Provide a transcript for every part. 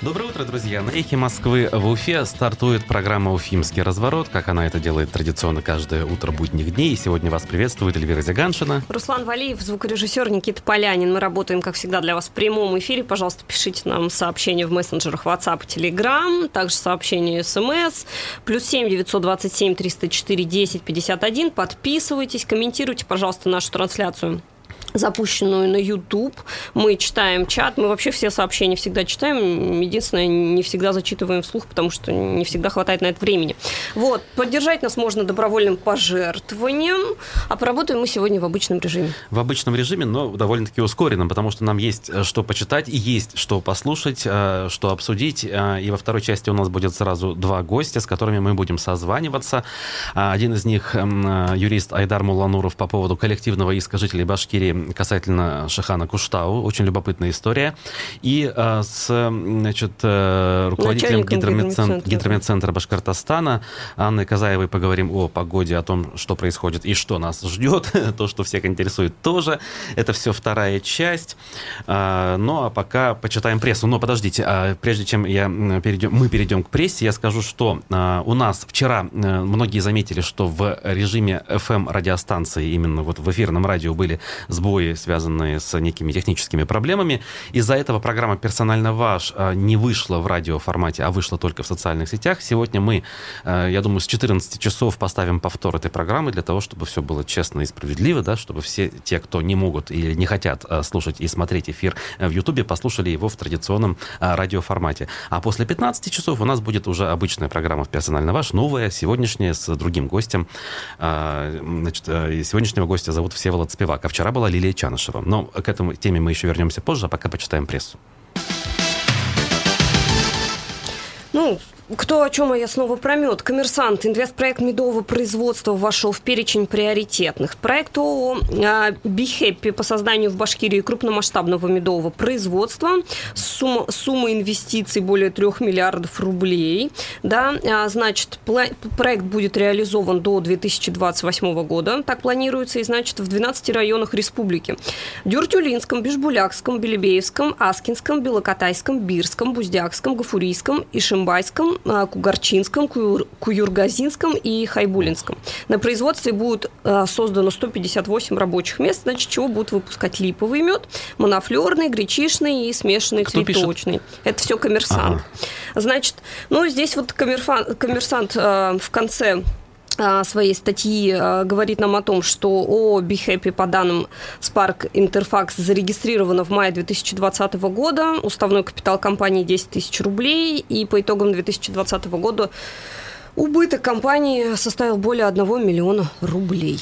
Доброе утро, друзья. На эхе Москвы в Уфе стартует программа «Уфимский разворот», как она это делает традиционно каждое утро будних дней. И сегодня вас приветствует Эльвира Зяганшина. Руслан Валиев, звукорежиссер Никита Полянин. Мы работаем, как всегда, для вас в прямом эфире. Пожалуйста, пишите нам сообщения в мессенджерах WhatsApp и Telegram, также сообщения смс. Плюс 7 927 304 10 51. Подписывайтесь, комментируйте, пожалуйста, нашу трансляцию запущенную на YouTube. Мы читаем чат. Мы вообще все сообщения всегда читаем. Единственное, не всегда зачитываем вслух, потому что не всегда хватает на это времени. Вот. Поддержать нас можно добровольным пожертвованием. А поработаем мы сегодня в обычном режиме. В обычном режиме, но довольно-таки ускоренном, потому что нам есть э, что почитать и есть что послушать, э, что обсудить. Э, и во второй части у нас будет сразу два гостя, с которыми мы будем созваниваться. Один из них юрист Айдар Мулануров по поводу коллективного иска жителей Башкирии касательно Шахана Куштау. Очень любопытная история. И а, с значит, э, руководителем гидромедцентра, гидромедцентра Башкортостана Анной Казаевой поговорим о погоде, о том, что происходит и что нас ждет. То, что всех интересует тоже. Это все вторая часть. А, ну, а пока почитаем прессу. Но подождите, а прежде чем я перейдем, мы перейдем к прессе, я скажу, что у нас вчера э, многие заметили, что в режиме FM радиостанции, именно вот в эфирном радио были сборы сбои, связанные с некими техническими проблемами. Из-за этого программа «Персонально ваш» а, не вышла в радиоформате, а вышла только в социальных сетях. Сегодня мы, а, я думаю, с 14 часов поставим повтор этой программы для того, чтобы все было честно и справедливо, да, чтобы все те, кто не могут или не хотят а, слушать и смотреть эфир в Ютубе, послушали его в традиционном радиоформате. А после 15 часов у нас будет уже обычная программа «Персонально ваш», новая, сегодняшняя, с другим гостем. Значит, сегодняшнего гостя зовут Всеволод Спивак. А вчера была Лилия Чанышева. Но к этому теме мы еще вернемся позже, а пока почитаем прессу. Ну, кто о чем, а я снова промет. Коммерсант, инвестпроект медового производства вошел в перечень приоритетных. Проект ООО «Бихеппи» по созданию в Башкирии крупномасштабного медового производства. Сумма, сумма инвестиций более 3 миллиардов рублей. Да, а, значит, проект будет реализован до 2028 года. Так планируется. И, значит, в 12 районах республики. Дюртюлинском, Бишбулякском, Белебеевском, Аскинском, Белокатайском, Бирском, Буздякском, Гафурийском, Ишимбайском, а, Кугарчинском, Куюргазинском и Хайбулинском. На производстве будет а, создано 158 рабочих мест, значит, чего будут выпускать липовый мед, монофлерный, гречишный и смешанный Кто цветочный. Пишет? Это все коммерсант. Ага. Значит, ну, здесь вот коммерсант э, в конце своей статьи а, говорит нам о том, что ООО Be Happy по данным Spark Interfax зарегистрировано в мае 2020 года. Уставной капитал компании 10 тысяч рублей. И по итогам 2020 года убыток компании составил более 1 миллиона рублей.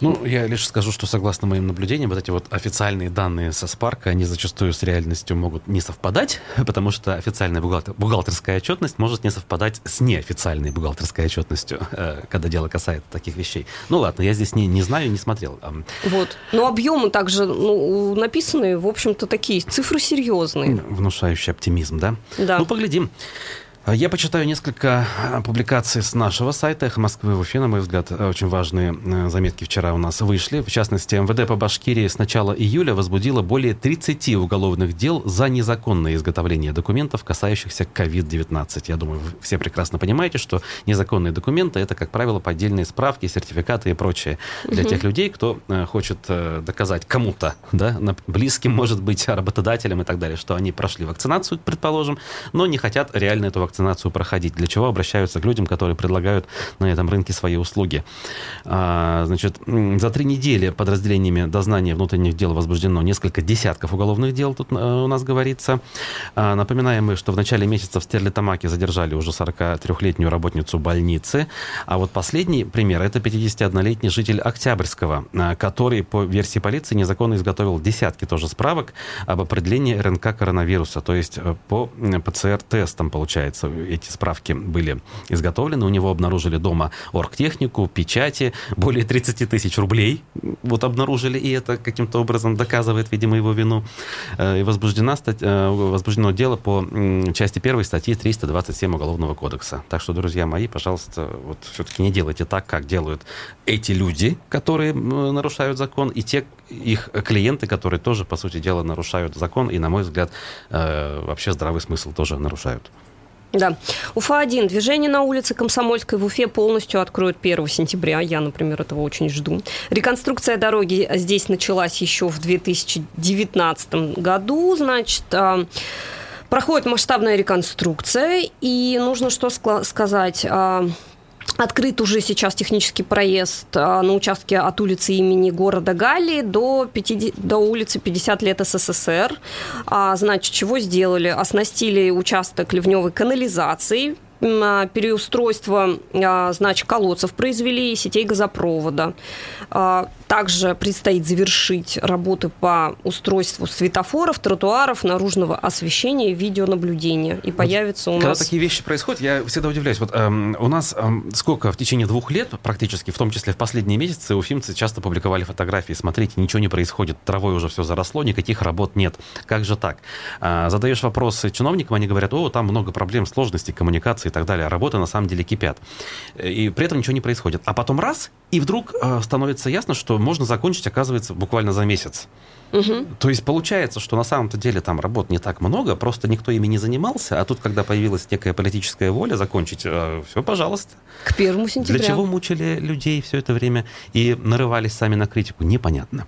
Ну, я лишь скажу, что согласно моим наблюдениям, вот эти вот официальные данные со Спарка, они зачастую с реальностью могут не совпадать, потому что официальная бухгалтер, бухгалтерская отчетность может не совпадать с неофициальной бухгалтерской отчетностью, э, когда дело касается таких вещей. Ну ладно, я здесь не, не знаю, не смотрел. Вот. Но объемы также ну, написаны, в общем-то, такие цифры серьезные. Внушающий оптимизм, да? Да. Ну, поглядим. А я почитаю несколько а, публикаций с нашего сайта «Эхо Москвы» в Уфе. На мой взгляд, очень важные э, заметки вчера у нас вышли. В частности, МВД по Башкирии с начала июля возбудило более 30 уголовных дел за незаконное изготовление документов, касающихся COVID-19. Я думаю, вы все прекрасно понимаете, что незаконные документы – это, как правило, поддельные справки, сертификаты и прочее. Для угу. тех людей, кто э, хочет э, доказать кому-то, да, близким, может быть, работодателям и так далее, что они прошли вакцинацию, предположим, но не хотят реально эту вакцинацию вакцинацию проходить, для чего обращаются к людям, которые предлагают на этом рынке свои услуги. А, значит, за три недели подразделениями дознания внутренних дел возбуждено несколько десятков уголовных дел, тут э, у нас говорится. А, напоминаем мы, что в начале месяца в Стерлитамаке задержали уже 43-летнюю работницу больницы, а вот последний пример – это 51-летний житель Октябрьского, а, который, по версии полиции, незаконно изготовил десятки тоже справок об определении РНК коронавируса, то есть э, по ПЦР-тестам, получается эти справки были изготовлены. У него обнаружили дома оргтехнику, печати, более 30 тысяч рублей вот обнаружили, и это каким-то образом доказывает, видимо, его вину. И возбуждена, возбуждено дело по части первой статьи 327 Уголовного кодекса. Так что, друзья мои, пожалуйста, вот все-таки не делайте так, как делают эти люди, которые нарушают закон, и те их клиенты, которые тоже, по сути дела, нарушают закон, и, на мой взгляд, э, вообще здравый смысл тоже нарушают. Да. Уфа-1. Движение на улице Комсомольской в Уфе полностью откроют 1 сентября. Я, например, этого очень жду. Реконструкция дороги здесь началась еще в 2019 году. Значит, а, проходит масштабная реконструкция. И нужно что сказать а, Открыт уже сейчас технический проезд а, на участке от улицы имени города Галли до, 50, до улицы 50 лет СССР. А, значит, чего сделали? Оснастили участок ливневой канализацией, а, переустройство, значит, колодцев произвели, сетей газопровода. А, также предстоит завершить работы по устройству светофоров, тротуаров, наружного освещения видеонаблюдения. И появится у нас... Когда такие вещи происходят, я всегда удивляюсь. Вот эм, у нас эм, сколько в течение двух лет практически, в том числе в последние месяцы, уфимцы часто публиковали фотографии. Смотрите, ничего не происходит, травой уже все заросло, никаких работ нет. Как же так? Э, задаешь вопросы чиновникам, они говорят, о, там много проблем, сложностей, коммуникации и так далее. Работы на самом деле кипят. И при этом ничего не происходит. А потом раз, и вдруг э, становится ясно, что можно закончить, оказывается, буквально за месяц. Угу. То есть получается, что на самом-то деле там работ не так много, просто никто ими не занимался, а тут, когда появилась некая политическая воля закончить, э, все, пожалуйста. К первому сентября. Для чего мучили людей все это время и нарывались сами на критику, непонятно.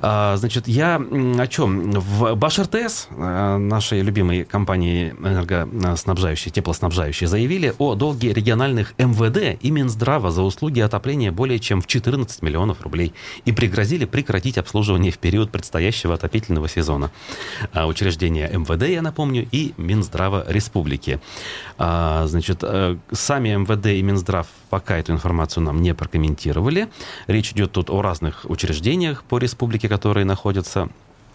А, значит, я о чем? В БашРТС, э, нашей любимой компании энергоснабжающей, теплоснабжающей, заявили о долге региональных МВД и Минздрава за услуги отопления более чем в 14 миллионов рублей и пригрозили прекратить обслуживание в период предстоящего отопительного сезона. А, учреждения МВД, я напомню, и Минздрава Республики. А, значит, э, сами МВД и Минздрав пока эту информацию нам не прокомментировали. Речь идет тут о разных учреждениях по республике, которые находятся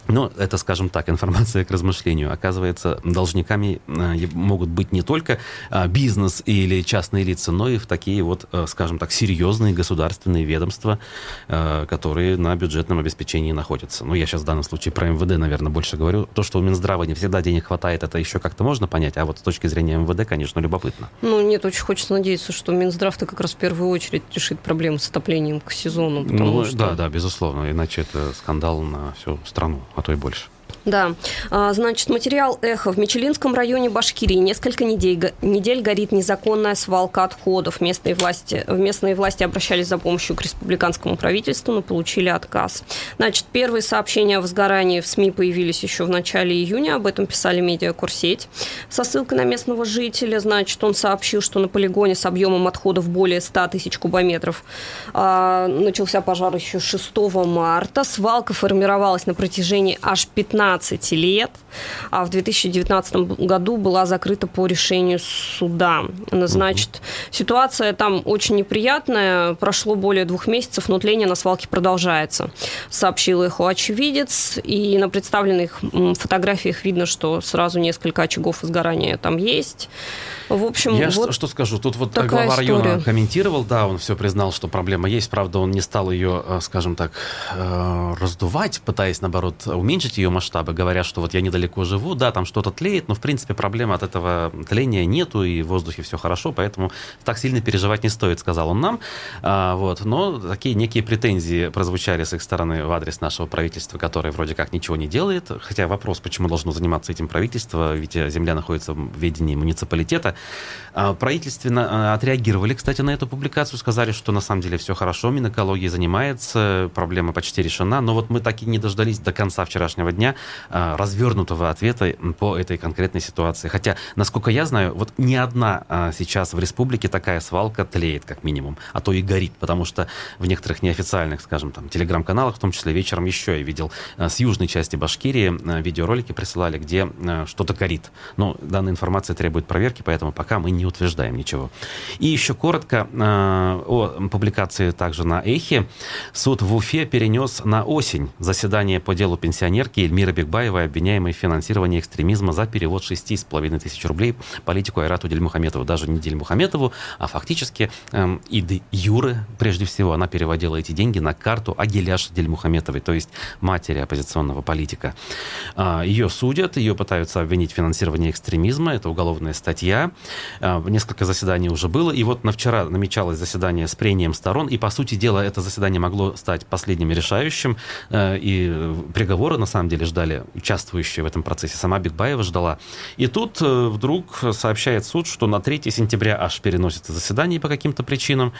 но это, скажем так, информация к размышлению. Оказывается, должниками э, могут быть не только а, бизнес или частные лица, но и в такие вот, э, скажем так, серьезные государственные ведомства, э, которые на бюджетном обеспечении находятся. Ну, я сейчас в данном случае про МВД, наверное, больше говорю. То, что у Минздрава не всегда денег хватает, это еще как-то можно понять, а вот с точки зрения МВД, конечно, любопытно. Ну, нет, очень хочется надеяться, что Минздрав-то как раз в первую очередь решит проблему с отоплением к сезону. Ну, что... да, да, безусловно, иначе это скандал на всю страну а то и больше. Да. А, значит, материал «Эхо». В Мичелинском районе Башкирии несколько недель, недель горит незаконная свалка отходов. Местные власти, местные власти обращались за помощью к республиканскому правительству, но получили отказ. Значит, первые сообщения о возгорании в СМИ появились еще в начале июня. Об этом писали медиакурсеть со ссылкой на местного жителя. Значит, он сообщил, что на полигоне с объемом отходов более 100 тысяч кубометров а, начался пожар еще 6 марта. Свалка формировалась на протяжении аж 15 15 лет, а в 2019 году была закрыта по решению суда. Значит, ситуация там очень неприятная. Прошло более двух месяцев, но тление на свалке продолжается, сообщил их очевидец. И на представленных фотографиях видно, что сразу несколько очагов сгорания там есть. В общем, я вот что, скажу, тут вот глава история. района комментировал, да, он все признал, что проблема есть, правда, он не стал ее, э, скажем так, э, раздувать, пытаясь, наоборот, уменьшить ее масштабы, говоря, что вот я недалеко живу, да, там что-то тлеет, но, в принципе, проблемы от этого тления нету, и в воздухе все хорошо, поэтому так сильно переживать не стоит, сказал он нам. А, вот, но такие некие претензии прозвучали с их стороны в адрес нашего правительства, которое вроде как ничего не делает, хотя вопрос, почему должно заниматься этим правительство, ведь земля находится в ведении муниципалитета, правительственно а, отреагировали, кстати, на эту публикацию, сказали, что на самом деле все хорошо, Минэкология занимается, проблема почти решена, но вот мы так и не дождались до конца вчерашнего дня а, развернутого ответа по этой конкретной ситуации. Хотя, насколько я знаю, вот ни одна сейчас в республике такая свалка тлеет, как минимум, а то и горит, потому что в некоторых неофициальных, скажем, там, телеграм-каналах, в том числе вечером еще я видел с южной части Башкирии видеоролики присылали, где что-то горит. Но данная информация требует проверки, поэтому поэтому пока мы не утверждаем ничего. И еще коротко э, о публикации также на Эхе. Суд в Уфе перенес на осень заседание по делу пенсионерки Эльмиры Бекбаевой, обвиняемой в финансировании экстремизма за перевод 6,5 тысяч рублей политику Айрату Дельмухаметову. Даже не Дельмухаметову, а фактически эм, и Юры, прежде всего, она переводила эти деньги на карту Агиляш Дельмухаметовой, то есть матери оппозиционного политика. А, ее судят, ее пытаются обвинить в финансировании экстремизма, это уголовная статья. А, несколько заседаний уже было, и вот на вчера намечалось заседание с прением сторон, и, по сути дела, это заседание могло стать последним решающим, э, и приговоры, на самом деле, ждали участвующие в этом процессе. Сама Бигбаева ждала. И тут э, вдруг сообщает суд, что на 3 сентября аж переносится заседание по каким-то причинам,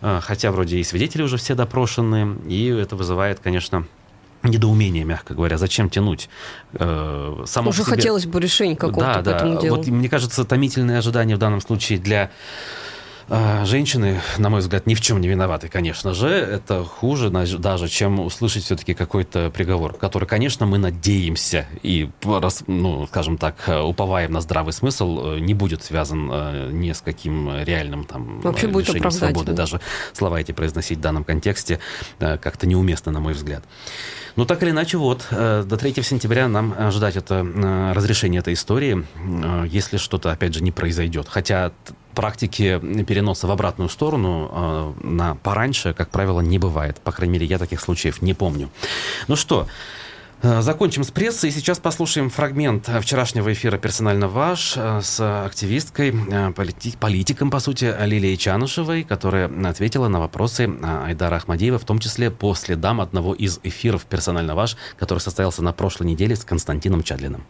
э, хотя вроде и свидетели уже все допрошены, и это вызывает, конечно, недоумение, мягко говоря, зачем тянуть э, само Уже себе... хотелось бы решения какого-то да, по этому делу. Вот, мне кажется, томительные ожидания в данном случае для а, женщины, на мой взгляд, ни в чем не виноваты, конечно же. Это хуже даже, чем услышать все-таки какой-то приговор, который, конечно, мы надеемся и, ну, скажем так, уповаем на здравый смысл, э, не будет связан э, ни с каким реальным там Вообще лишением будет свободы. Даже слова эти произносить в данном контексте э, как-то неуместно, на мой взгляд. Ну, так или иначе, вот, до 3 сентября нам ждать это разрешение этой истории, если что-то, опять же, не произойдет. Хотя практики переноса в обратную сторону э, на пораньше, как правило, не бывает. По крайней мере, я таких случаев не помню. Ну что, э, Закончим с прессой. Сейчас послушаем фрагмент вчерашнего эфира «Персонально ваш» э, с активисткой, э, полити политиком, по сути, Лилией Чанышевой, которая ответила на вопросы Айдара Ахмадеева, в том числе по следам одного из эфиров «Персонально ваш», который состоялся на прошлой неделе с Константином Чадлиным.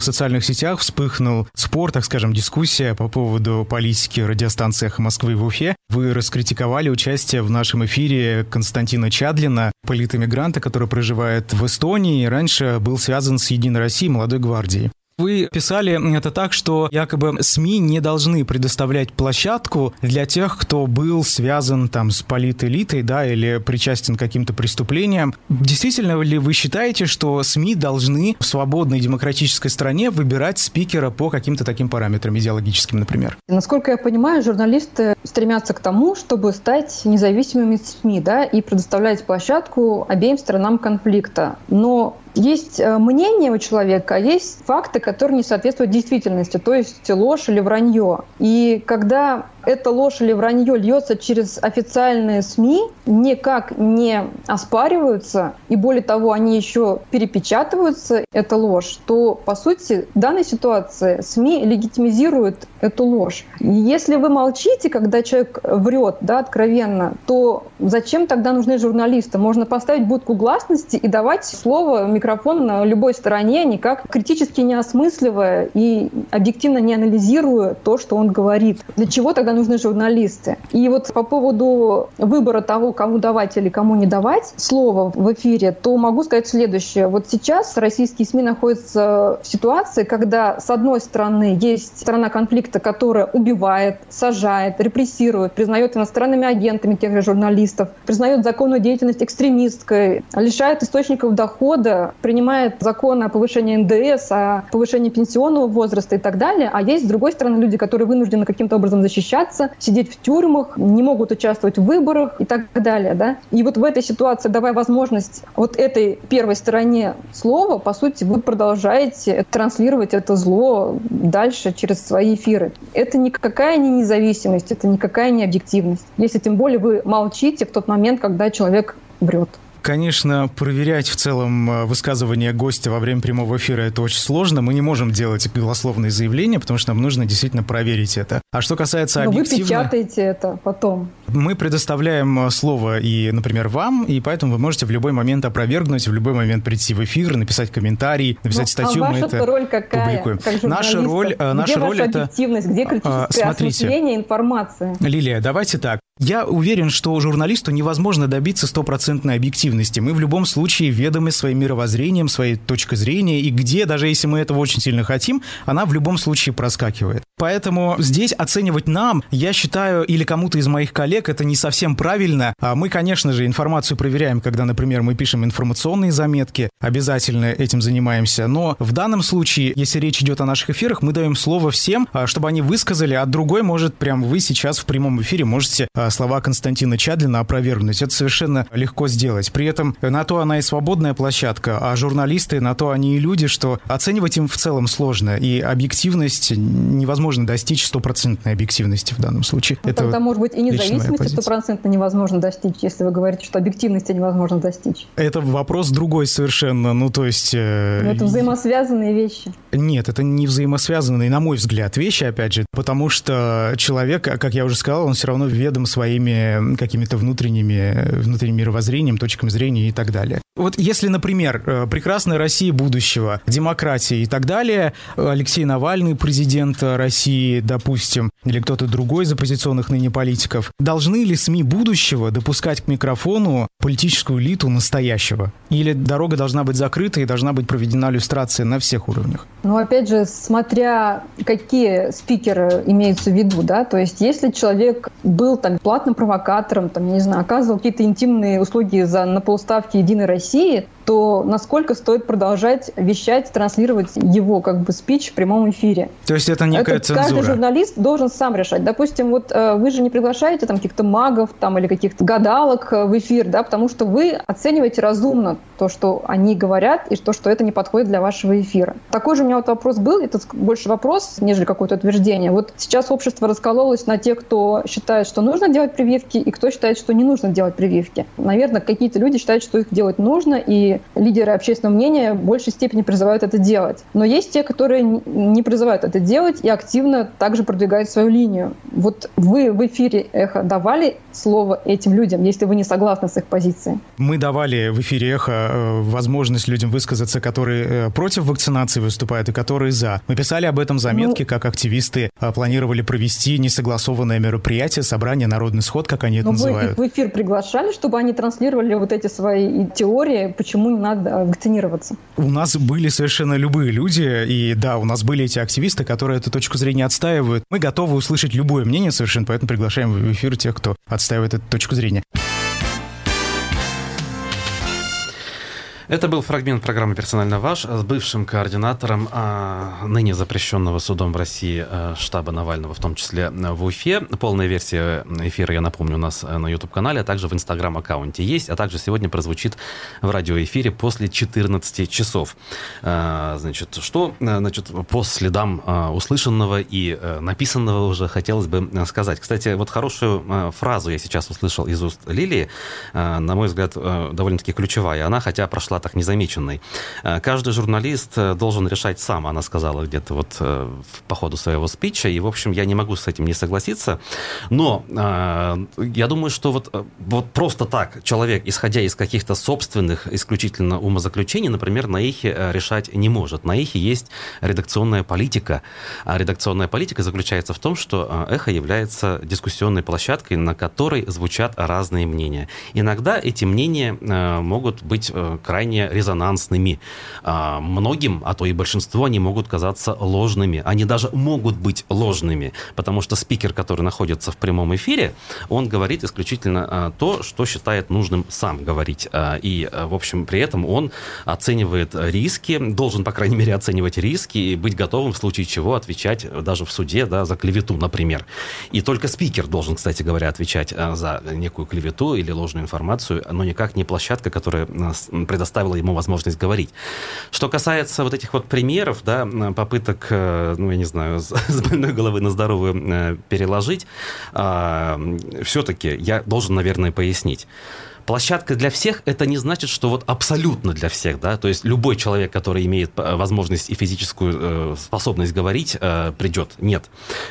В социальных сетях вспыхнул спор, так скажем, дискуссия по поводу политики радиостанции «Эхо Москвы» в Уфе. Вы раскритиковали участие в нашем эфире Константина Чадлина, политэмигранта, который проживает в Эстонии и раньше был связан с «Единой Россией» молодой гвардией. Вы писали это так, что якобы СМИ не должны предоставлять площадку для тех, кто был связан там с политэлитой, да, или причастен к каким-то преступлениям. Действительно ли вы считаете, что СМИ должны в свободной демократической стране выбирать спикера по каким-то таким параметрам идеологическим, например? Насколько я понимаю, журналисты стремятся к тому, чтобы стать независимыми СМИ, да, и предоставлять площадку обеим сторонам конфликта. Но есть э, мнение у человека, а есть факты, которые не соответствуют действительности, то есть ложь или вранье. И когда эта ложь или вранье льется через официальные СМИ, никак не оспариваются, и более того, они еще перепечатываются, эта ложь, то, по сути, в данной ситуации СМИ легитимизируют эту ложь. Если вы молчите, когда человек врет да, откровенно, то зачем тогда нужны журналисты? Можно поставить будку гласности и давать слово, микрофон на любой стороне, никак критически не осмысливая и объективно не анализируя то, что он говорит. Для чего тогда нужны журналисты? И вот по поводу выбора того, кому давать или кому не давать слово в эфире, то могу сказать следующее. Вот сейчас российские СМИ находятся в ситуации, когда, с одной стороны, есть сторона конфликта, которая убивает, сажает, репрессирует, признает иностранными агентами тех же журналистов, признает законную деятельность экстремистской, лишает источников дохода, принимает законы о повышении НДС, о повышении пенсионного возраста и так далее. А есть, с другой стороны, люди, которые вынуждены каким-то образом защищаться, сидеть в тюрьмах, не могут участвовать в выборах и так далее. Да? И вот в этой ситуации, давая возможность вот этой первой стороне слова, по сути, вы продолжаете транслировать это зло дальше через свои эфиры. Это никакая не независимость, это никакая не объективность. Если тем более вы молчите в тот момент, когда человек врет. Конечно, проверять в целом э, высказывание гостя во время прямого эфира это очень сложно. Мы не можем делать голословные заявления, потому что нам нужно действительно проверить это. А что касается Но объективно... вы печатаете это потом. Мы предоставляем э, слово и, например, вам, и поэтому вы можете в любой момент опровергнуть, в любой момент прийти в эфир, написать комментарий, написать ну, статью. А ваша мы это роль какая? Публикуем. Как наша роль, э, наша где роль ваша это... объективность, где критическое а, смотрите, осмысление информации? Лилия, давайте так. Я уверен, что журналисту невозможно добиться стопроцентной объективности. Мы в любом случае ведомы своим мировоззрением, своей точкой зрения, и где, даже если мы этого очень сильно хотим, она в любом случае проскакивает. Поэтому здесь оценивать нам, я считаю, или кому-то из моих коллег, это не совсем правильно. А мы, конечно же, информацию проверяем, когда, например, мы пишем информационные заметки, обязательно этим занимаемся. Но в данном случае, если речь идет о наших эфирах, мы даем слово всем, а, чтобы они высказали, а другой может, прям вы сейчас в прямом эфире можете а, слова Константина Чадлина опровергнуть. Это совершенно легко сделать. При этом на то она и свободная площадка, а журналисты на то они и люди, что оценивать им в целом сложно. И объективность невозможно достичь стопроцентной объективности в данном случае. Ну, Это тогда, может быть, и независимости стопроцентно невозможно достичь, если вы говорите, что объективности невозможно достичь. Это вопрос другой совершенно. Ну, то есть... Э... это взаимосвязанные вещи. Нет, это не взаимосвязанные, на мой взгляд, вещи, опять же, потому что человек, как я уже сказал, он все равно ведом своими какими-то внутренними, внутренним мировоззрением, точками зрения и так далее. Вот если, например, э, прекрасная Россия будущего, демократия и так далее, Алексей Навальный, президент России, допустим, или кто-то другой из оппозиционных ныне политиков, должны ли СМИ будущего допускать к микрофону политическую элиту настоящего? Или дорога должна быть закрыта и должна быть проведена иллюстрация на всех уровнях? Ну, опять же, смотря какие спикеры имеются в виду, да, то есть если человек был там платным провокатором, там, не знаю, оказывал какие-то интимные услуги за, на полставки Единой России, то насколько стоит продолжать вещать, транслировать его как бы спич в прямом эфире. То есть это некая это цензура? Каждый журналист должен сам решать. Допустим, вот э, вы же не приглашаете там каких-то магов там, или каких-то гадалок э, в эфир, да, потому что вы оцениваете разумно то, что они говорят, и то, что это не подходит для вашего эфира. Такой же у меня вот вопрос был, это больше вопрос, нежели какое-то утверждение. Вот сейчас общество раскололось на тех, кто считает, что нужно делать прививки, и кто считает, что не нужно делать прививки. Наверное, какие-то люди считают, что их делать нужно, и лидеры общественного мнения в большей степени призывают это делать. Но есть те, которые не призывают это делать и активно также продвигают свою линию. Вот вы в эфире «Эхо» давали слово этим людям, если вы не согласны с их позицией? Мы давали в эфире «Эхо» э, возможность людям высказаться, которые э, против вакцинации выступают и которые за. Мы писали об этом заметки, ну, как активисты э, планировали провести несогласованное мероприятие, собрание, народный сход, как они это называют. Вы их в эфир приглашали, чтобы они транслировали вот эти свои теории, почему не надо вакцинироваться. У нас были совершенно любые люди, и да, у нас были эти активисты, которые эту точку зрения отстаивают. Мы готовы услышать любое мнение совершенно, поэтому приглашаем в эфир тех, кто отстаивает эту точку зрения. Это был фрагмент программы «Персонально ваш» с бывшим координатором а, ныне запрещенного судом в России а, штаба Навального, в том числе а, в Уфе. Полная версия эфира, я напомню, у нас на YouTube-канале, а также в Instagram-аккаунте есть, а также сегодня прозвучит в радиоэфире после 14 часов. Значит, что значит, по следам услышанного и написанного уже хотелось бы сказать. Кстати, вот хорошую фразу я сейчас услышал из уст Лилии, на мой взгляд, довольно-таки ключевая. Она, хотя прошла так незамеченной. Э, каждый журналист э, должен решать сам, она сказала где-то вот э, по ходу своего спича, и, в общем, я не могу с этим не согласиться, но я думаю, что вот, вот просто так человек, исходя из каких-то собственных исключительно умозаключений, например, на эхе решать не может. На эхе есть редакционная политика, а редакционная политика заключается в том, что эхо является дискуссионной площадкой, на которой звучат разные мнения. Иногда эти мнения могут быть крайне крайне резонансными. А, многим, а то и большинству, они могут казаться ложными. Они даже могут быть ложными, потому что спикер, который находится в прямом эфире, он говорит исключительно а, то, что считает нужным сам говорить. А, и, в общем, при этом он оценивает риски, должен, по крайней мере, оценивать риски и быть готовым в случае чего отвечать даже в суде да, за клевету, например. И только спикер должен, кстати говоря, отвечать за некую клевету или ложную информацию, но никак не площадка, которая предоставляет предоставила ему возможность говорить. Что касается вот этих вот примеров, да, попыток, э, ну, я не знаю, с больной головы на здоровую э, переложить, а, все-таки я должен, наверное, пояснить площадка для всех, это не значит, что вот абсолютно для всех, да, то есть любой человек, который имеет э, возможность и физическую э, способность говорить, э, придет. Нет.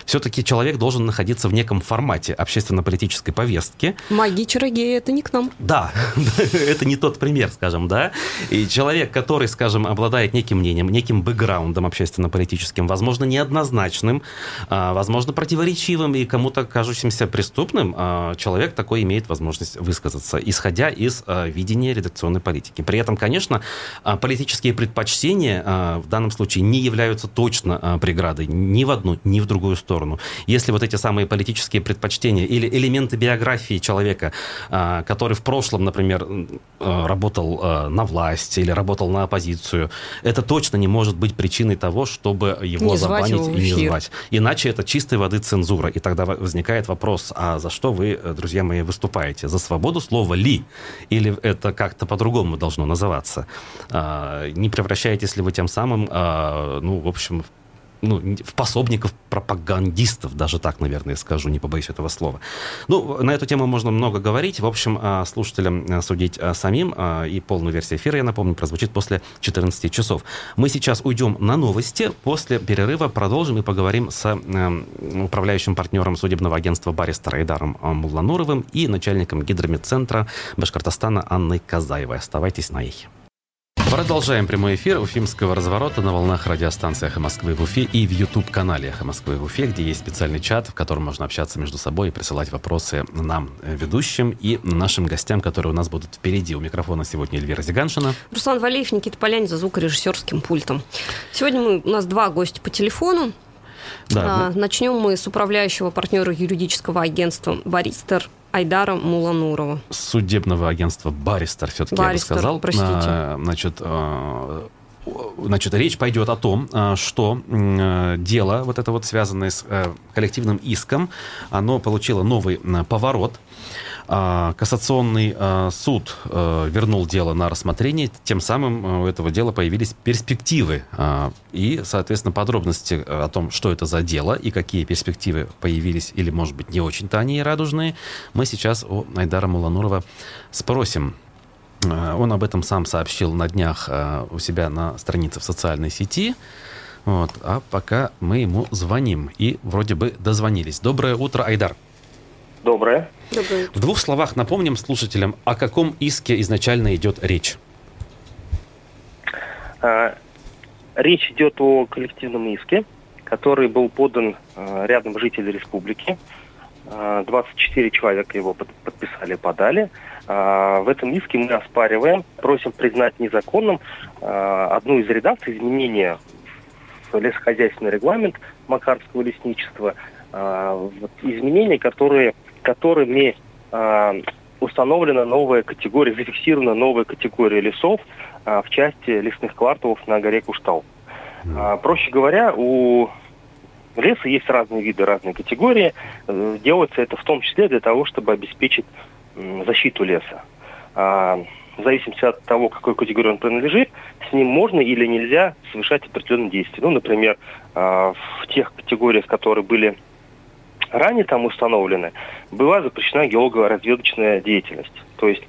Все-таки человек должен находиться в неком формате общественно-политической повестки. Маги чародеи, это не к нам. Да, это не тот пример, скажем, да. И человек, который, скажем, обладает неким мнением, неким бэкграундом общественно-политическим, возможно, неоднозначным, а, возможно, противоречивым и кому-то кажущимся преступным, а, человек такой имеет возможность высказаться. И исходя из видения редакционной политики. При этом, конечно, политические предпочтения в данном случае не являются точно преградой ни в одну, ни в другую сторону. Если вот эти самые политические предпочтения или элементы биографии человека, который в прошлом, например, работал на власть или работал на оппозицию, это точно не может быть причиной того, чтобы его не забанить и не звать. Иначе это чистой воды цензура. И тогда возникает вопрос, а за что вы, друзья мои, выступаете? За свободу слова ли? Или это как-то по-другому должно называться? А, не превращаетесь ли вы тем самым, а, ну, в общем, ну, в пособников пропагандистов, даже так, наверное, скажу, не побоюсь этого слова. Ну, на эту тему можно много говорить. В общем, а, слушателям а, судить а, самим. И полную версию эфира, я напомню, прозвучит после 14 часов. Мы сейчас уйдем на новости. После перерыва продолжим и поговорим с управляющим партнером судебного агентства Баристер Айдаром Муллануровым и начальником гидромедцентра Башкортостана Анной Казаевой. Оставайтесь на эхе. Продолжаем прямой эфир Уфимского разворота на волнах радиостанции «Эхо Москвы» в Уфе и в YouTube-канале «Эхо Москвы» в Уфе, где есть специальный чат, в котором можно общаться между собой и присылать вопросы нам, э, ведущим, и нашим гостям, которые у нас будут впереди. У микрофона сегодня Эльвира Зиганшина. Руслан Валеев, Никита Полянин за звукорежиссерским пультом. Сегодня мы, у нас два гостя по телефону. Да. А, начнем мы с управляющего партнера юридического агентства «Баристер» Айдара Муланурова. Судебного агентства «Баристер», все-таки Баристер, я бы сказал. простите. А, значит, а, Значит, речь пойдет о том, что дело, вот это вот связанное с э, коллективным иском, оно получило новый поворот. А, кассационный а, суд а, вернул дело на рассмотрение, тем самым у этого дела появились перспективы и, соответственно, подробности о том, что это за дело и какие перспективы появились, или, может быть, не очень-то они радужные, мы сейчас у Айдара Муланурова спросим. Он об этом сам сообщил на днях у себя на странице в социальной сети. Вот. А пока мы ему звоним. И вроде бы дозвонились. Доброе утро, Айдар. Доброе. Доброе. В двух словах напомним слушателям, о каком иске изначально идет речь. А, речь идет о коллективном иске, который был подан а, рядом жителей республики. А, 24 человека его под, подписали, подали. А, в этом иске мы оспариваем, просим признать незаконным а, одну из редакций изменения в лесохозяйственный регламент Макарского лесничества, а, изменения, которые которыми э, установлена новая категория, зафиксирована новая категория лесов э, в части лесных кварталов на горе Куштал. Э, проще говоря, у леса есть разные виды, разные категории. Э, делается это в том числе для того, чтобы обеспечить э, защиту леса. Э, в зависимости от того, какой категории он принадлежит, с ним можно или нельзя совершать определенные действия. Ну, например, в тех категориях, которые были ранее там установлены, была запрещена геолого-разведочная деятельность. То есть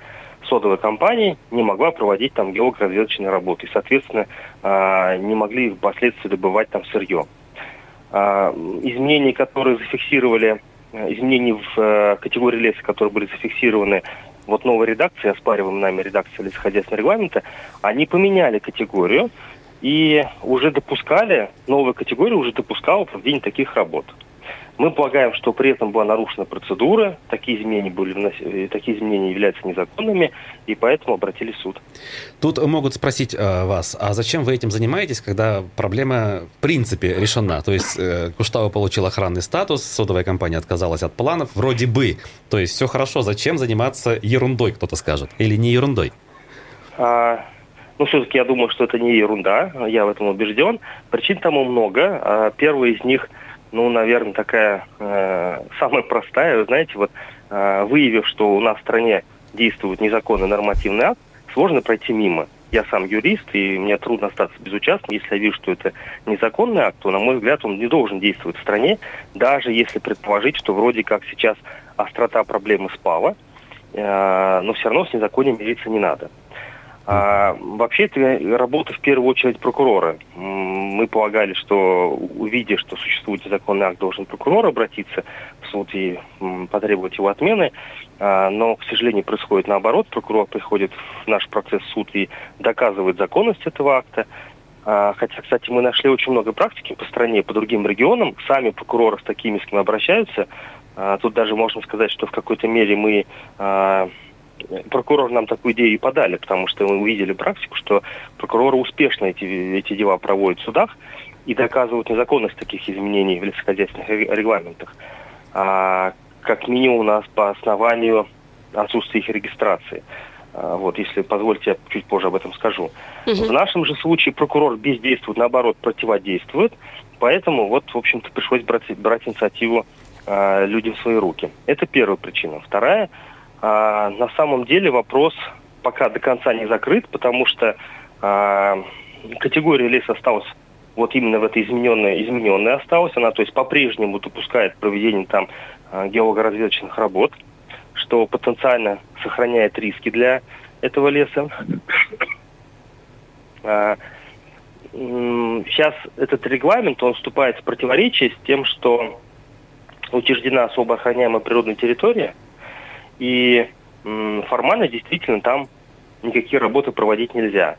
содовая компания не могла проводить там геолого-разведочные работы. Соответственно, а, не могли впоследствии добывать там сырье. А, изменения, которые зафиксировали, э, изменения в э, категории леса, которые были зафиксированы вот новой редакции, оспариваемой нами редакции лесохозяйственного регламента, они поменяли категорию и уже допускали, новая категория уже допускала проведение таких работ. Мы полагаем, что при этом была нарушена процедура, такие изменения, были, э, такие изменения являются незаконными, и поэтому обратились в суд. Тут могут спросить э, вас, а зачем вы этим занимаетесь, когда проблема в принципе решена? То есть э, Куштау получил охранный статус, содовая компания отказалась от планов, вроде бы. То есть все хорошо, зачем заниматься ерундой, кто-то скажет, или не ерундой? А, ну, все-таки я думаю, что это не ерунда, я в этом убежден. Причин тому много. А, первый из них – ну, наверное, такая э, самая простая, знаете, вот э, выявив, что у нас в стране действует незаконный нормативный акт, сложно пройти мимо. Я сам юрист, и мне трудно остаться безучастным. Если я вижу, что это незаконный акт, то, на мой взгляд, он не должен действовать в стране, даже если предположить, что вроде как сейчас острота проблемы спала, э, но все равно с незаконием мириться не надо. А, вообще это работа в первую очередь прокурора. Мы полагали, что увидя, что существует незаконный акт, должен прокурор обратиться в суд и потребовать его отмены. А, но, к сожалению, происходит наоборот. Прокурор приходит в наш процесс суд и доказывает законность этого акта. А, хотя, кстати, мы нашли очень много практики по стране, по другим регионам. Сами прокуроры с такими исками обращаются. Тут даже можно сказать, что в какой-то мере мы прокурор нам такую идею и подали, потому что мы увидели практику, что прокуроры успешно эти, эти дела проводят в судах и доказывают незаконность таких изменений в лесохозяйственных регламентах. А, как минимум у нас по основанию отсутствия их регистрации. А, вот, если позвольте, я чуть позже об этом скажу. Угу. В нашем же случае прокурор бездействует, наоборот, противодействует. Поэтому вот, в общем-то, пришлось брать, брать инициативу э, людям в свои руки. Это первая причина. Вторая, э, на самом деле вопрос пока до конца не закрыт, потому что э, категория леса осталась вот именно в этой измененной, измененной осталась. Она, то есть, по-прежнему допускает проведение там э, геологоразведочных работ, что потенциально сохраняет риски для этого леса. А, сейчас этот регламент, он вступает в противоречие с тем, что учреждена особо охраняемая природная территория, и формально действительно там никакие работы проводить нельзя.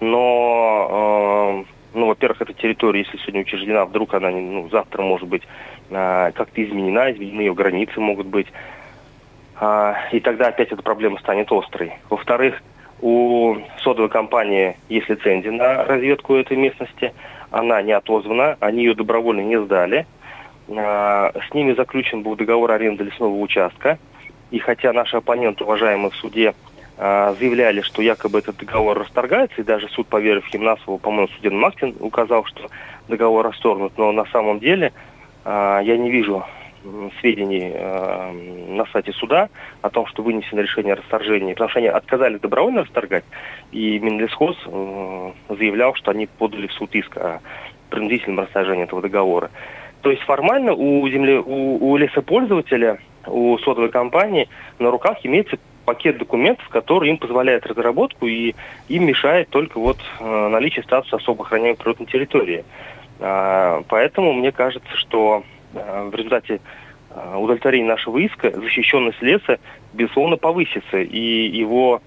Но, э, ну, во-первых, эта территория, если сегодня учреждена, вдруг она ну, завтра может быть э, как-то изменена, изменены ее границы могут быть. Э, и тогда опять эта проблема станет острой. Во-вторых, у содовой компании есть лицензия на разведку этой местности. Она не отозвана, они ее добровольно не сдали. А, с ними заключен был договор аренды лесного участка. И хотя наши оппоненты, уважаемые в суде, а, заявляли, что якобы этот договор расторгается, и даже суд, поверив Химнасову, по-моему, судебный Мактин указал, что договор расторгнут, но на самом деле а, я не вижу сведений э, на сайте суда о том, что вынесено решение о расторжении, потому что они отказались добровольно расторгать, и Минлесхоз э, заявлял, что они подали в суд иск о принудительном расторжении этого договора. То есть формально у, земле, у, у лесопользователя, у сотовой компании на руках имеется пакет документов, который им позволяет разработку и им мешает только вот э, наличие статуса особо охраняемой природной территории. Э, поэтому мне кажется, что Э, в результате э, удовлетворения нашего иска защищенность леса, безусловно, повысится, и его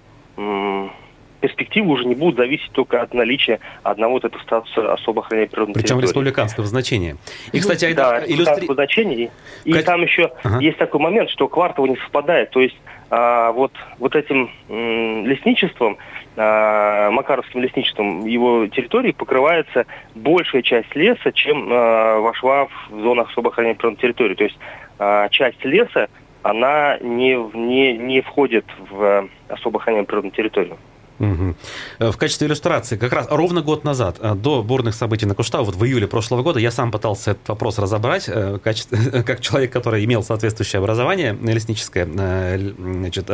перспективы уже не будут зависеть только от наличия одного вот этого статуса особо охраняемой природной Причем территории. республиканского значения. И, кстати, да, иллюстри... значения. И, как... там еще ага. есть такой момент, что квартал не совпадает. То есть а, вот, вот этим м, лесничеством, а, Макаровским лесничеством, его территории покрывается большая часть леса, чем а, вошла в зону особо охраняемой природной территории. То есть а, часть леса, она не, не, не входит в особо охраняемую природную территорию. Угу. В качестве иллюстрации, как раз ровно год назад, э, до бурных событий на Куштау, вот в июле прошлого года, я сам пытался этот вопрос разобрать, э, как человек, который имел соответствующее образование лесническое, значит,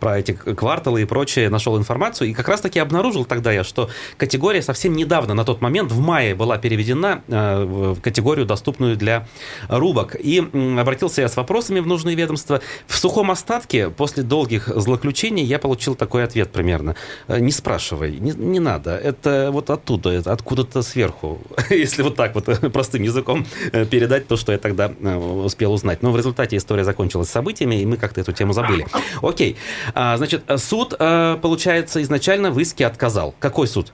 про эти кварталы и прочее, нашел информацию, и как раз-таки обнаружил тогда я, что категория совсем недавно, на тот момент, в мае была переведена в категорию, доступную для рубок. И обратился я с вопросами в нужные ведомства. В сухом остатке, после долгих злоключений, я получил такой ответ примерно – не спрашивай, не, не надо. Это вот оттуда, это откуда-то сверху. Если вот так вот э, простым языком э, передать то, что я тогда успел узнать. Но в результате история закончилась событиями, и мы как-то эту тему забыли. Окей. А, значит, суд, получается, изначально в иске отказал. Какой суд?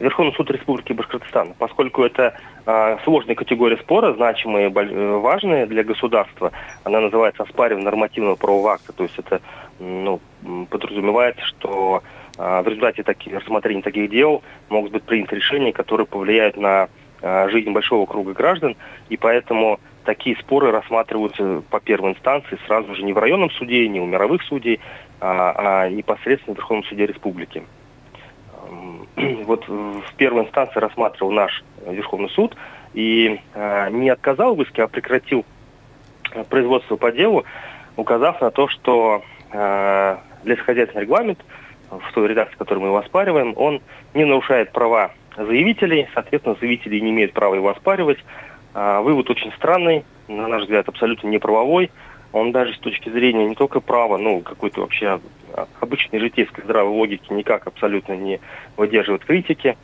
Верховный суд Республики Башкортостан, поскольку это э, сложная категория спора, значимые, важные для государства, она называется оспаривание нормативного правового акта, то есть это ну, подразумевает, что э, в результате таки, рассмотрения таких дел могут быть приняты решения, которые повлияют на э, жизнь большого круга граждан, и поэтому такие споры рассматриваются по первой инстанции сразу же не в районном суде, не у мировых судей, а, а непосредственно в Верховном суде республики. Вот в первой инстанции рассматривал наш Верховный суд и э, не отказал в иске, а прекратил производство по делу, указав на то, что э, лесохозяйственный регламент в той редакции, которую мы его оспариваем, он не нарушает права заявителей, соответственно, заявители не имеют права его оспаривать. Э, вывод очень странный, на наш взгляд, абсолютно неправовой. Он даже с точки зрения не только права, ну, какой-то вообще обычной житейской здравой логики никак абсолютно не выдерживает критики.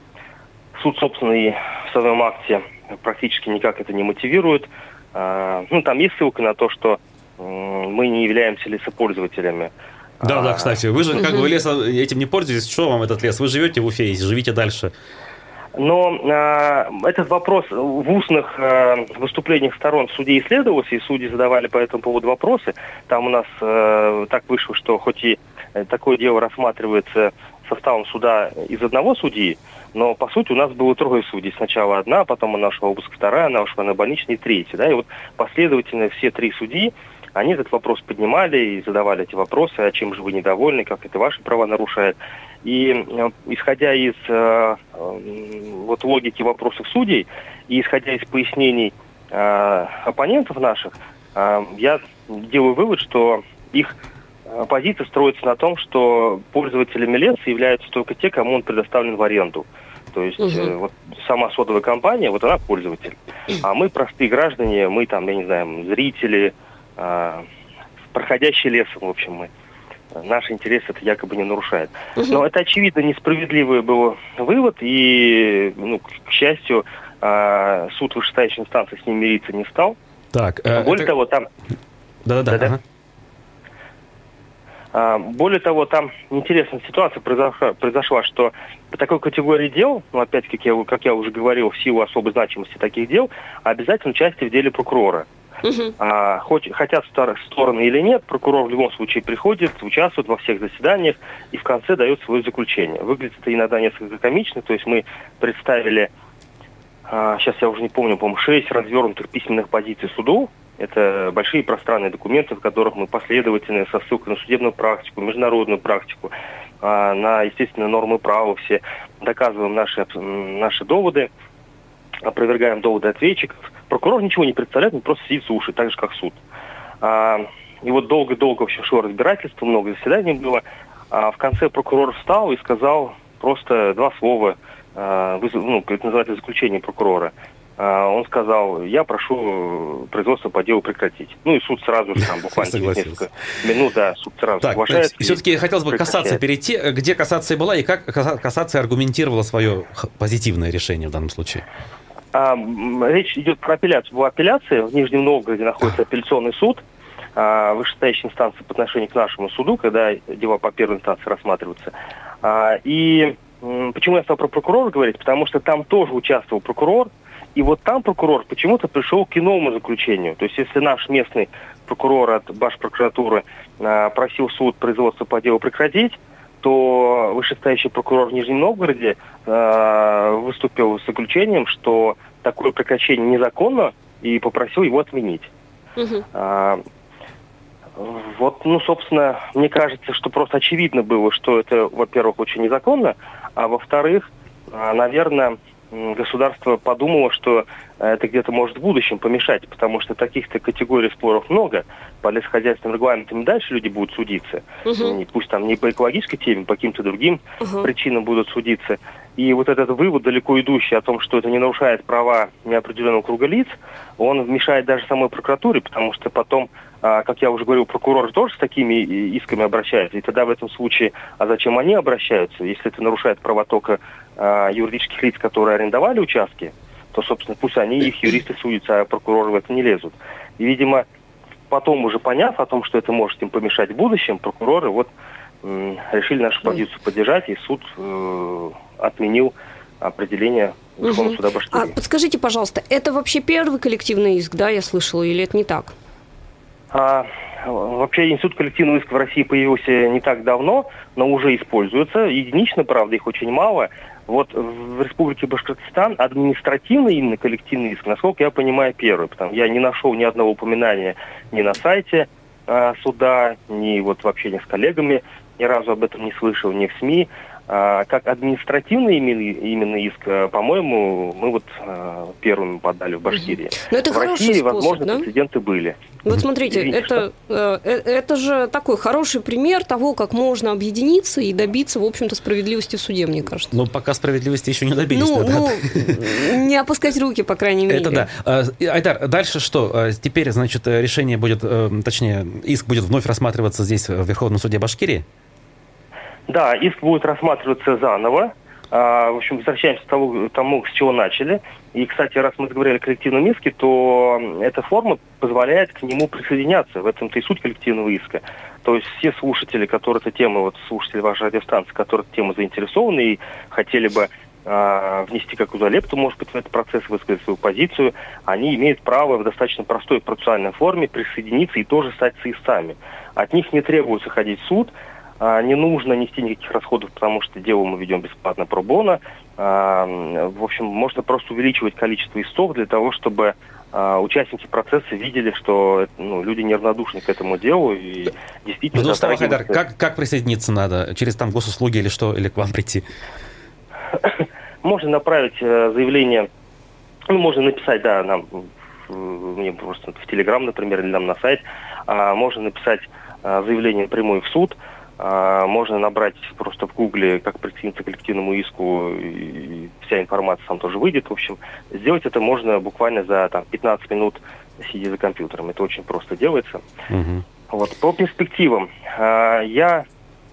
Суд, собственно, и в своем акте практически никак это не мотивирует. Э, ну, там есть ссылка на то, что мы не являемся лесопользователями. Да, да, кстати, вы же как бы лесом этим не пользуетесь, что вам этот лес? Вы живете в Уфе и живите дальше. Но э, этот вопрос в устных э, выступлениях сторон судей исследовался, и судьи задавали по этому поводу вопросы. Там у нас э, так вышло, что хоть и такое дело рассматривается составом суда из одного судьи, но по сути у нас было трое судей. Сначала одна, потом она ушла в обыск вторая, она ушла на больничный третий. Да? И вот последовательно все три судьи они этот вопрос поднимали и задавали эти вопросы, а чем же вы недовольны, как это ваши права нарушает. И э, исходя из э, вот логики вопросов судей и исходя из пояснений э, оппонентов наших, э, я делаю вывод, что их позиция строится на том, что пользователями леса являются только те, кому он предоставлен в аренду. То есть угу. э, вот сама содовая компания, вот она пользователь. А мы простые граждане, мы там, я не знаю, зрители, э, проходящий лесом, в общем, мы. Наш интерес это якобы не нарушает. Но это, очевидно, несправедливый был вывод, и, ну, к счастью, э, суд вышестоящей инстанции с ним мириться не стал. Так, э, Более это... того, там... Да-да-да. Ага. А, более того, там интересная ситуация произошла, произошла, что по такой категории дел, ну, опять, как я, как я уже говорил, в силу особой значимости таких дел, обязательно участие в деле прокурора. Угу. А, хотят стороны или нет, прокурор в любом случае приходит, участвует во всех заседаниях и в конце дает свое заключение. Выглядит это иногда несколько комично, то есть мы представили, а, сейчас я уже не помню, по-моему, шесть развернутых письменных позиций суду, это большие пространные документы, в которых мы последовательно со ссылкой на судебную практику, международную практику, а, на, естественно, нормы права все доказываем наши, наши доводы, опровергаем доводы ответчиков. Прокурор ничего не представляет, он просто сидит слушает, так же, как суд. А, и вот долго-долго вообще шло разбирательство, много заседаний было. А в конце прокурор встал и сказал просто два слова, ну, это называется заключение прокурора. А, он сказал, я прошу производство по делу прекратить. Ну и суд сразу же, там, буквально через несколько минут, да, суд сразу так, соглашается. Все-таки хотелось бы касаться перейти, где кассация была и как кассация аргументировала свое позитивное решение в данном случае? А, речь идет про апелляцию. Была апелляция, в Нижнем Новгороде находится апелляционный суд, а, вышестоящей инстанции по отношению к нашему суду, когда дела по первой инстанции рассматриваются. А, и почему я стал про прокурора говорить? Потому что там тоже участвовал прокурор, и вот там прокурор почему-то пришел к иному заключению. То есть если наш местный прокурор от Башпрокуратуры просил суд производство по делу прекратить, то вышестоящий прокурор в Нижнем Новгороде э, выступил с заключением, что такое прекращение незаконно, и попросил его отменить. Угу. А, вот, ну, собственно, мне кажется, что просто очевидно было, что это, во-первых, очень незаконно, а во-вторых, наверное, государство подумало, что э, это где-то может в будущем помешать, потому что таких-то категорий споров много. По лесхозяйственным регламентам дальше люди будут судиться. Угу. Пусть там не по экологической теме, по каким-то другим угу. причинам будут судиться. И вот этот вывод далеко идущий о том, что это не нарушает права неопределенного круга лиц, он мешает даже самой прокуратуре, потому что потом, а, как я уже говорил, прокурор тоже с такими исками обращается. И тогда в этом случае, а зачем они обращаются, если это нарушает права только а, юридических лиц, которые арендовали участки, то, собственно, пусть они, их юристы судятся, а прокуроры в это не лезут. И, видимо, потом уже поняв о том, что это может им помешать в будущем, прокуроры вот решили нашу позицию поддержать, и суд э, отменил определение Верховного угу. суда Башкирии. А подскажите, пожалуйста, это вообще первый коллективный иск, да, я слышала, или это не так? А, вообще институт коллективного иска в России появился не так давно, но уже используется. Единично, правда, их очень мало. Вот в Республике Башкортостан административный именно коллективный иск, насколько я понимаю, первый. Потому я не нашел ни одного упоминания ни на сайте э, суда, ни вот в общении с коллегами, ни разу об этом не слышал, ни в СМИ. А, как административный именно иск, э, по-моему, мы вот э, первыми подали в Башкирии. Но это в России, способ, возможно, да? прецеденты были. Вот смотрите, Извините, это, э, это же такой хороший пример того, как можно объединиться и добиться, в общем-то, справедливости в суде, мне кажется. Но пока справедливости еще не добились. Ну, ну не опускать руки, по крайней мере. Это да. А, Айдар, дальше что? Теперь, значит, решение будет, точнее, иск будет вновь рассматриваться здесь, в Верховном суде Башкирии? Да, иск будет рассматриваться заново. А, в общем, возвращаемся к тому, тому, с чего начали. И, кстати, раз мы заговорили о коллективном иске, то эта форма позволяет к нему присоединяться. В этом-то и суть коллективного иска. То есть все слушатели, которые эта тема, вот слушатели вашей радиостанции, которые тема заинтересованы и хотели бы а, внести какую-то лепту, может быть, в этот процесс, высказать свою позицию, они имеют право в достаточно простой процессуальной форме присоединиться и тоже стать соисцами. От них не требуется ходить в суд, не нужно нести никаких расходов, потому что дело мы ведем бесплатно пробона. А, в общем, можно просто увеличивать количество истов для того, чтобы участники процесса видели, что ну, люди неравнодушны к этому делу и действительно... Ну, Хайдар, как, как присоединиться надо? Через там госуслуги или что? Или к вам прийти? Можно направить э, заявление, ну, можно написать, да, нам, мне просто в Телеграм, например, или нам на сайт, а, можно написать а, заявление напрямую в суд, а, можно набрать просто в Гугле, как присоединиться к коллективному иску, и вся информация там тоже выйдет. В общем, сделать это можно буквально за там, 15 минут, сидя за компьютером. Это очень просто делается. Угу. Вот. По перспективам. Я,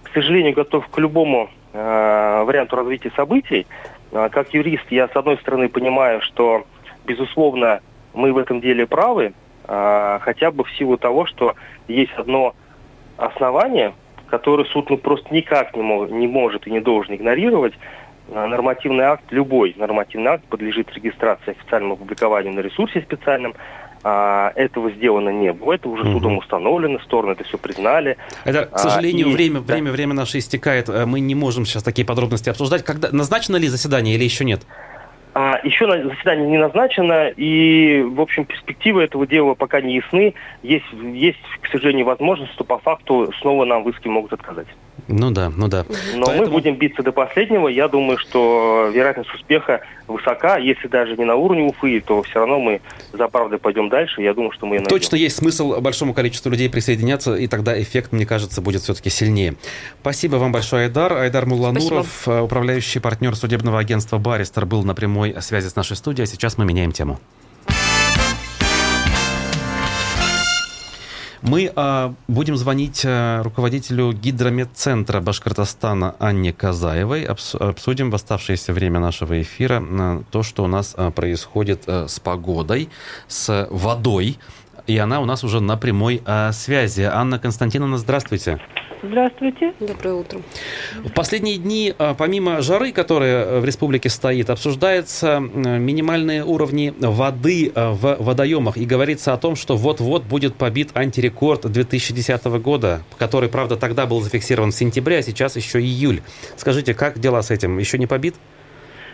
к сожалению, готов к любому варианту развития событий. А, как юрист, я, с одной стороны, понимаю, что, безусловно, мы в этом деле правы, а, хотя бы в силу того, что есть одно основание, которое суд ну, просто никак не, мог, не может и не должен игнорировать. А, нормативный акт, любой нормативный акт подлежит регистрации официальному публикованию на ресурсе специальном, а, этого сделано не было. Это уже угу. судом установлено, стороны это все признали. Это, к сожалению, а, и, время, да. время, время наше истекает. Э, мы не можем сейчас такие подробности обсуждать. Когда, назначено ли заседание или еще нет? А, еще заседание не назначено, и, в общем, перспективы этого дела пока не ясны. Есть, есть к сожалению, возможность, что по факту снова нам в иске могут отказать. Ну да, ну да. Но Поэтому... мы будем биться до последнего. Я думаю, что вероятность успеха высока. Если даже не на уровне Уфы, то все равно мы за правдой пойдем дальше. Я думаю, что мы найдем. Точно есть смысл большому количеству людей присоединяться, и тогда эффект, мне кажется, будет все-таки сильнее. Спасибо вам большое, Айдар. Айдар Мулануров, Спасибо. управляющий партнер судебного агентства «Баристер», был на прямой связи с нашей студией. А сейчас мы меняем тему. Мы а, будем звонить а, руководителю гидрометцентра Башкортостана Анне Казаевой. Обс обсудим в оставшееся время нашего эфира а, то, что у нас а, происходит а, с погодой, с водой. И она у нас уже на прямой а, связи. Анна Константиновна, здравствуйте. Здравствуйте. Доброе утро. В последние дни, а, помимо жары, которая в республике стоит, обсуждаются минимальные уровни воды а, в водоемах. И говорится о том, что вот-вот будет побит антирекорд 2010 года, который, правда, тогда был зафиксирован в сентябре, а сейчас еще июль. Скажите, как дела с этим? Еще не побит?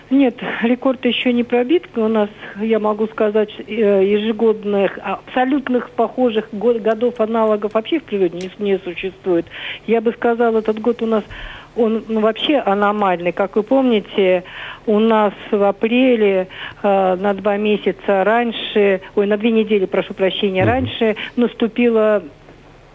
Нет, рекорд еще не пробит. У нас, я могу сказать, э, ежегодных, абсолютных похожих годов аналогов вообще в природе не, не существует. Я бы сказала, этот год у нас он ну, вообще аномальный. Как вы помните, у нас в апреле э, на два месяца раньше, ой, на две недели, прошу прощения, раньше наступила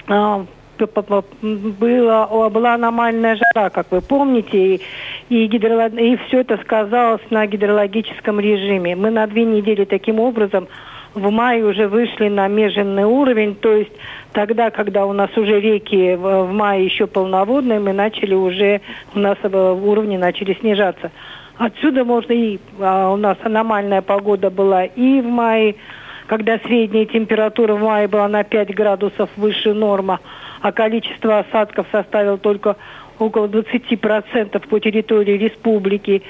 э, было, была аномальная жара, как вы помните, и, и, гидролог, и все это сказалось на гидрологическом режиме. Мы на две недели таким образом в мае уже вышли на меженный уровень, то есть тогда, когда у нас уже реки в, в мае еще полноводные, мы начали уже, у нас уровни начали снижаться. Отсюда можно и, а, у нас аномальная погода была и в мае, когда средняя температура в мае была на 5 градусов выше нормы, а количество осадков составило только около 20% по территории республики.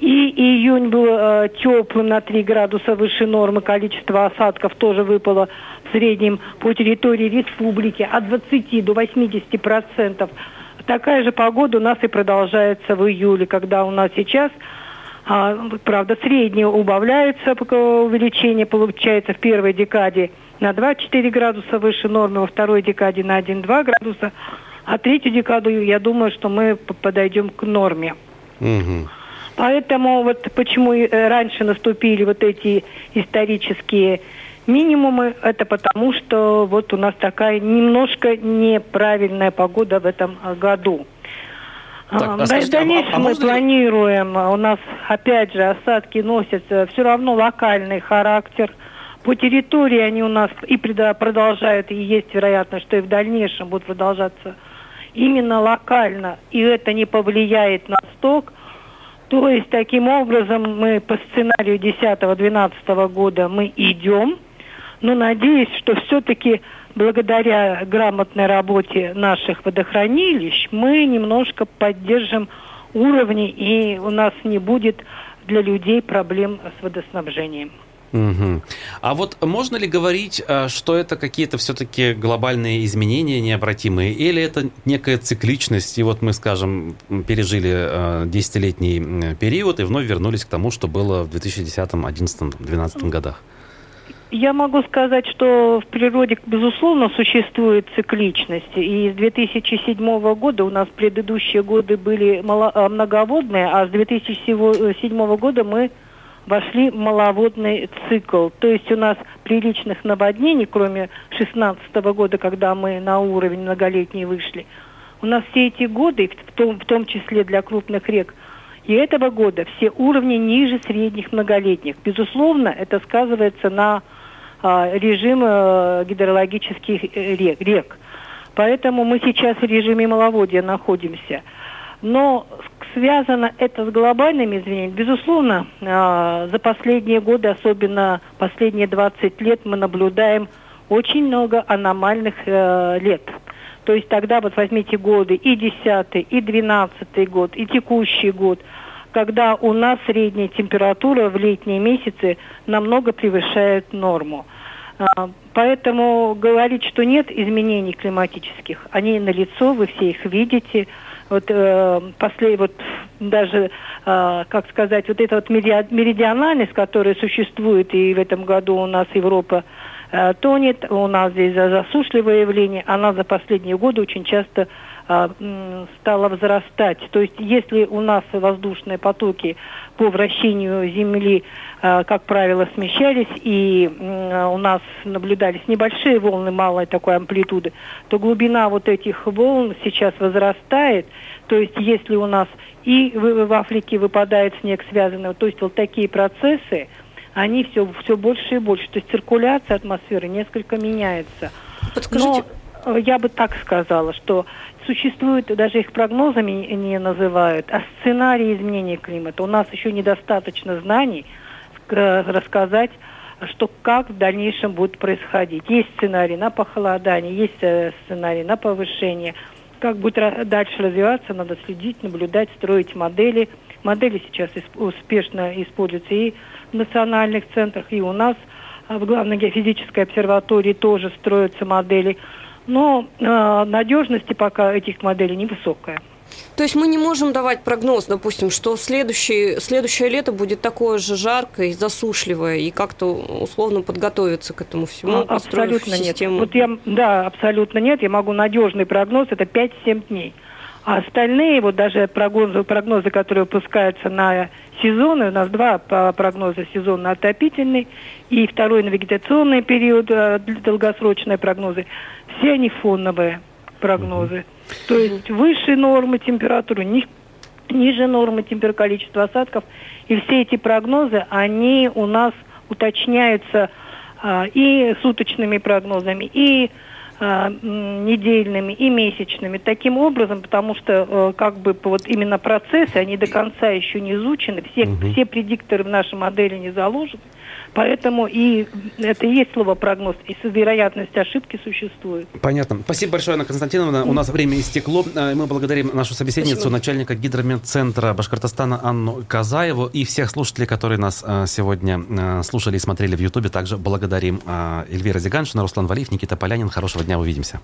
И июнь был э, теплым на 3 градуса выше нормы. Количество осадков тоже выпало в среднем по территории республики от 20 до 80%. Такая же погода у нас и продолжается в июле, когда у нас сейчас а, правда, среднее убавляется, увеличение получается в первой декаде на 2-4 градуса выше нормы, во второй декаде на 1-2 градуса, а третью декаду, я думаю, что мы подойдем к норме. Угу. Поэтому вот почему э, раньше наступили вот эти исторические минимумы, это потому, что вот у нас такая немножко неправильная погода в этом году. Так, а, а в дальнейшем а, а мы планируем, у нас опять же осадки носят все равно локальный характер – по территории они у нас и продолжают, и есть вероятность, что и в дальнейшем будут продолжаться именно локально, и это не повлияет на сток. То есть, таким образом, мы по сценарию 10-12 года мы идем, но надеюсь, что все-таки благодаря грамотной работе наших водохранилищ мы немножко поддержим уровне, и у нас не будет для людей проблем с водоснабжением. Угу. А вот можно ли говорить, э, что это какие-то все-таки глобальные изменения необратимые, или это некая цикличность, и вот мы, скажем, пережили э, десятилетний период и вновь вернулись к тому, что было в 2010, 2011, 2012 годах? Я могу сказать, что в природе, безусловно, существует цикличность. И с 2007 года у нас предыдущие годы были э, многоводные, а с 2007 года мы вошли в маловодный цикл. То есть у нас приличных наводнений, кроме 2016 года, когда мы на уровень многолетний вышли, у нас все эти годы, в том, в том числе для крупных рек, и этого года все уровни ниже средних многолетних. Безусловно, это сказывается на а, режим а, гидрологических э, рек, рек. Поэтому мы сейчас в режиме маловодья находимся. Но связано это с глобальными изменениями? Безусловно, э, за последние годы, особенно последние 20 лет, мы наблюдаем очень много аномальных э, лет. То есть тогда вот возьмите годы и 10 и 12 год, и текущий год, когда у нас средняя температура в летние месяцы намного превышает норму. А, поэтому говорить, что нет изменений климатических, они налицо, вы все их видите – вот э, после вот даже э, как сказать вот эта вот меридиональность, которая существует и в этом году у нас Европа э, тонет, у нас здесь засушливое явление, она за последние годы очень часто стала возрастать. То есть если у нас воздушные потоки по вращению Земли, э, как правило, смещались, и у нас наблюдались небольшие волны малой такой амплитуды, то глубина вот этих волн сейчас возрастает. То есть если у нас и в Африке выпадает снег связанный, то есть вот такие процессы, они все, все больше и больше. То есть циркуляция атмосферы несколько меняется. Подскажите... Но я бы так сказала, что существует, даже их прогнозами не называют, а сценарии изменения климата. У нас еще недостаточно знаний рассказать, что как в дальнейшем будет происходить. Есть сценарий на похолодание, есть э, сценарий на повышение. Как будет дальше развиваться, надо следить, наблюдать, строить модели. Модели сейчас успешно используются и в национальных центрах, и у нас а в главной геофизической обсерватории тоже строятся модели но э, надежности пока этих моделей невысокая. То есть мы не можем давать прогноз, допустим, что следующее, следующее лето будет такое же жаркое и засушливое, и как-то условно подготовиться к этому всему, а, Абсолютно систему. нет. Вот я, да, абсолютно нет. Я могу надежный прогноз, это 5-7 дней. А остальные, вот даже прогнозы, прогнозы, которые выпускаются на сезоны, у нас два прогноза сезонно отопительный и второй на вегетационный период, э, долгосрочные прогнозы, все они фоновые прогнозы. То есть выше нормы температуры, ни, ниже нормы температуры, количество осадков. И все эти прогнозы, они у нас уточняются а, и суточными прогнозами, и недельными и месячными. Таким образом, потому что э, как бы вот именно процессы, они до конца еще не изучены, все, угу. все предикторы в нашей модели не заложены. Поэтому и это и есть слово прогноз, и вероятность ошибки существует. Понятно. Спасибо большое, Анна Константиновна. У нас время истекло. Э, мы благодарим нашу собеседницу, Спасибо. начальника гидрометцентра Башкортостана Анну Казаеву и всех слушателей, которые нас э, сегодня э, слушали и смотрели в Ютубе. Также благодарим Эльвира Зиганшина, Руслан Валиев, Никита Полянин. Хорошего дня, увидимся.